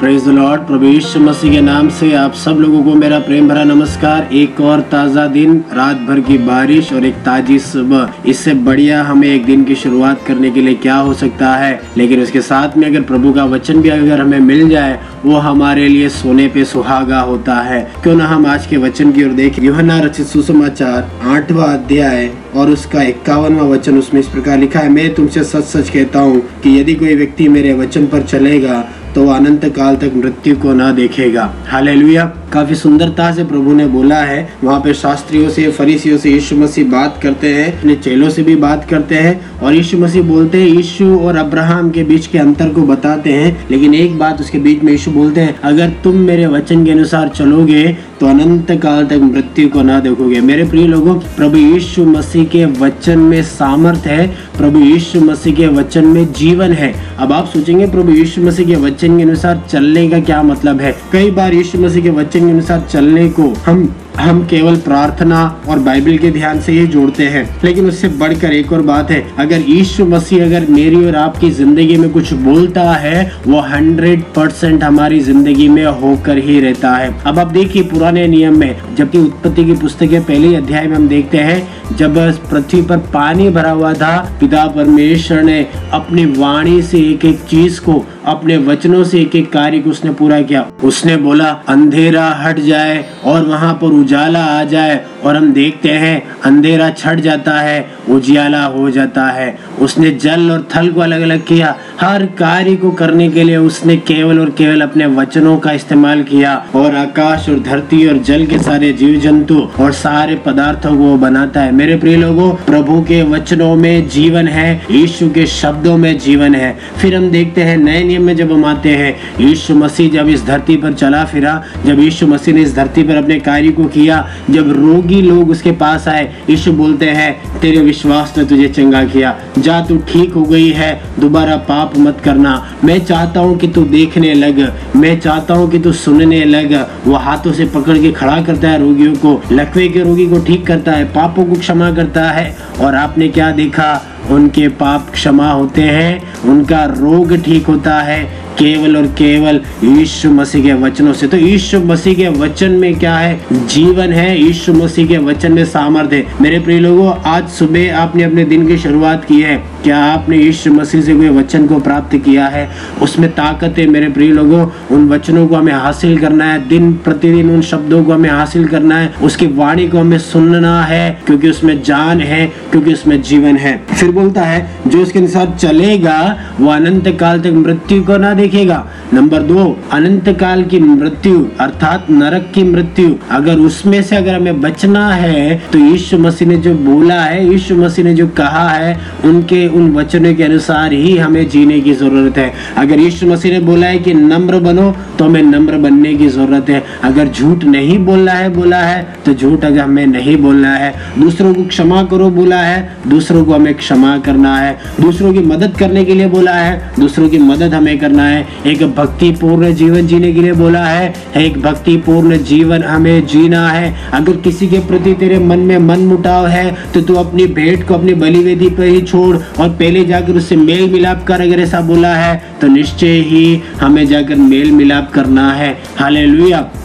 Praise Lord प्रभु यीशु मसीह के नाम से आप सब लोगों को मेरा प्रेम भरा नमस्कार। एक और ताज़ा दिन, रात भर की बारिश और एक ताजी सुबह। इससे बढ़िया हमें एक दिन की शुरुआत करने के लिए क्या हो सकता है? लेकिन उसके साथ में अगर प्रभु का वचन भी अगर हमें मिल जाए, वो हमारे लिए सोने पे सुहागा होता है। क्यों ना हम आज के वचन की ओर देखें? यूहन्ना रचित सुसमाचार, आठवां अध्याय और उसका इक्यावनवा वचन उसमें इस प्रकार लिखा है, मैं तुमसे सच सच कहता हूँ कि यदि कोई व्यक्ति मेरे वचन पर चलेगा तो अनंत काल तक मृत्यु को ना देखेगा। हालेलुया। काफ़ी सुंदरता से प्रभु ने बोला है। वहाँ पे शास्त्रियों से, फरीसियों से यीशु मसीह बात करते हैं, अपने चेलों से भी बात करते हैं और यीशु मसीह बोलते हैं, यीशु और अब्राहम के बीच के अंतर को बताते हैं। लेकिन एक बात उसके बीच में यीशु बोलते हैं, अगर तुम मेरे वचन के अनुसार चलोगे तो अनंत काल तक मृत्यु को ना देखोगे। मेरे प्रिय लोगों, प्रभु यीशु मसीह के वचन में सामर्थ है, प्रभु यीशु मसीह के वचन में जीवन है। अब आप सोचेंगे, प्रभु यीशु मसीह के वचन के अनुसार चलने का क्या मतलब है? कई बार यीशु मसीह के वचन के अनुसार चलने को। हम हम केवल प्रार्थना और बाइबल के ध्यान से ही जोड़ते हैं। लेकिन उससे बढ़कर एक और बात है, अगर यीशु मसीह अगर मेरी और आपकी ज़िंदगी में कुछ बोलता है, वो हंड्रेड परसेंट हमारी ज़िंदगी में होकर ही रहता है। अब आप देखिए पुराने नियम में, जबकि उत्पत्ति की पुस्तक के पहले अध्याय में हम देखते हैं, जब पृथ्वी पर पानी भरा हुआ था, पिता परमेश्वर ने अपनी वाणी से एक एक चीज़ को अपने वचनों से एक एक कार्य को उसने पूरा किया। उसने बोला, अंधेरा हट जाए और वहाँ पर उजाला आ जाए और हम देखते हैं, अंधेरा छट जाता है, उजियाला हो जाता है। उसने जल और थल को अलग अलग किया। हर कार्य को करने के लिए उसने केवल और केवल अपने वचनों का इस्तेमाल किया और आकाश और धरती और जल के सारे जीव जंतु और सारे पदार्थों को बनाता है। मेरे प्रिय लोगों, प्रभु के वचनों में जीवन है, यीशु के शब्दों में जीवन है। फिर हम देखते हैं, नए नियम में जब हम आते हैं, यीशु मसीह जब इस धरती पर चला फिरा, जब यीशु मसीह ने इस धरती पर अपने कार्य को किया, जब रोगी लोग उसके पास आए। यीशु बोलते हैं, तेरे विश्वास ने तुझे चंगा किया। जा तू ठीक हो गई है, दोबारा पाप मत करना। मैं चाहता हूँ कि तू देखने लग। मैं चाहता हूँ कि तू सुनने लग। वो हाथों से पकड़ के खड़ा करता है रोगियों को। लकवे के रोगी को ठीक करता है, पापों को क्षमा करता है। और आपने क्या देखा? उनके पाप क्षमा होते हैं, उनका रोग ठीक होता है। केवल और केवल यीशु मसीह के वचनों से। तो यीशु मसीह के वचन में क्या है? जीवन है, यीशु मसीह के वचन में सामर्थ्य। है मेरे प्रिय लोगों, आज सुबह आपने अपने दिन की शुरुआत की है। क्या आपने यीशु मसीह से कोई वचन को प्राप्त किया है? उसमें ताकत है मेरे प्रिय लोगों, उन वचनों को हमें हासिल करना है, दिन प्रतिदिन उन शब्दों को हमें हासिल करना है, उसकी वाणी को हमें सुनना है, क्योंकि उसमें जान है, क्योंकि उसमें जीवन है। फिर बोलता है, जो उसके अनुसार चलेगा वो अनंत काल तक मृत्यु को ना देखेगा। नंबर दो, अनंत काल की मृत्यु, अर्थात नरक की मृत्यु। अगर उसमें से अगर हमें बचना है तो यीशु मसीह ने जो बोला है, यीशु मसीह ने जो कहा है, उनके उन वचनों के अनुसार ही हमें जीने की ज़रूरत है। अगर यीशु मसीह ने बोला है कि नम्र बनो तो हमें नम्र बनने की ज़रूरत है। अगर झूठ नहीं बोलना है, बोला है तो झूठ अगर हमें नहीं बोलना है। दूसरों को क्षमा करो, बोला है, दूसरों को हमें क्षमा करना है। दूसरों की मदद करने के लिए बोला है, दूसरों की मदद हमें करना है। एक भक्तिपूर्ण जीवन जीने के लिए बोला है, एक भक्तिपूर्ण जीवन हमें जीना है। अगर किसी के प्रति तेरे मन में मन मुटाव है तो तू अपनी भेंट को अपनी बलि वेदी पर ही छोड़ और पहले जाकर उससे मेल मिलाप कर अगर ऐसा बोला है तो निश्चय ही हमें जाकर मेल मिलाप करना है। हाल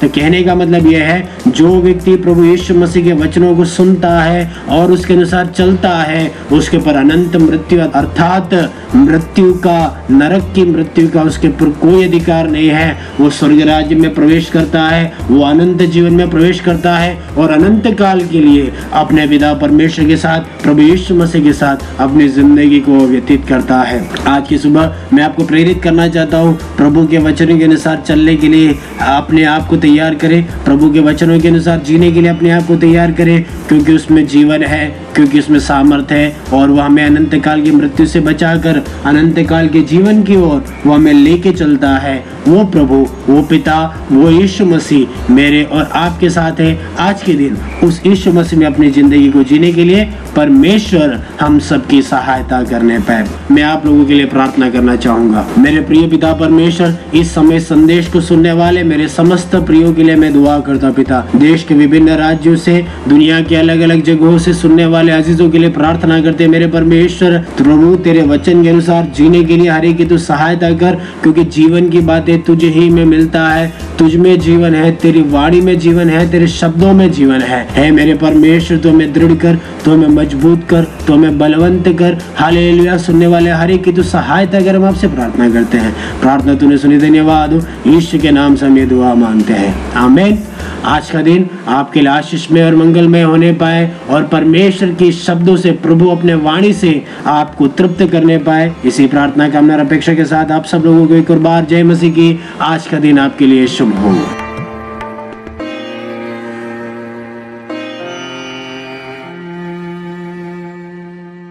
तो कहने का मतलब यह है जो व्यक्ति प्रभु यीशु मसीह के वचनों को सुनता है और उसके अनुसार चलता है, उसके पर अनंत मृत्यु अर्थात मृत्यु का, नरक की मृत्यु का उसके ऊपर कोई अधिकार नहीं है। वो स्वर्ग राज्य में प्रवेश करता है, वो अनंत जीवन में प्रवेश करता है और अनंत काल के लिए अपने पिता परमेश्वर के साथ, प्रभु यीशु मसीह के साथ अपनी ज़िंदगी को व्यतीत करता है। आज की सुबह मैं आपको प्रेरित करना चाहता हूँ, प्रभु के वचनों के अनुसार चलने के लिए अपने आप को तैयार करें, प्रभु के वचनों के अनुसार जीने के लिए अपने आप को तैयार करें, क्योंकि उसमें जीवन है, क्योंकि उसमें सामर्थ्य है, और वह हमें अनंत काल की मृत्यु से बचाकर, अनंत काल के जीवन की ओर वह हमें लेके चलता है। वो प्रभु, वो पिता, वो यीशु मसीह मेरे और आपके साथ है। आज के दिन उस यीशु मसीह में अपनी ज़िंदगी को जीने के लिए परमेश्वर हम सबकी सहायता करने पाए मैं आप लोगों के लिए प्रार्थना करना चाहूँगा। मेरे प्रिय पिता परमेश्वर, इस समय संदेश को सुनने वाले मेरे समस्त प्रियो के लिए मैं दुआ करता पिता। देश के विभिन्न राज्यों से, दुनिया के अलग अलग जगहों से सुनने वाले अजीजों के लिए प्रार्थना करते मेरे परमेश्वर, प्रभु, तेरे वचन के अनुसार जीने के लिए हरे की तू सहायता कर, क्योंकि जीवन की बातें कहते तुझे ही में मिलता है। तुझ में जीवन है, तेरी वाणी में जीवन है, तेरे शब्दों में जीवन है। हे मेरे परमेश्वर तो मैं दृढ़ कर तो मैं मज़बूत कर तो मैं बलवंत कर। हालेलुया, सुनने वाले हर की तो सहायता कर, हम आपसे प्रार्थना करते हैं। प्रार्थना तूने सुनी, धन्यवाद। ईश्वर के नाम से हम ये दुआ मानते हैं। आमीन। आज का दिन आपके लिए आशीषमय और मंगलमय होने पाए और परमेश्वर की शब्दों से, प्रभु अपने वाणी से आपको तृप्त करने पाए। इसी प्रार्थना कामना अपेक्षा के साथ आप सब लोगों को एक और बार जय मसीह की। आज का दिन आपके लिए शुभ हो।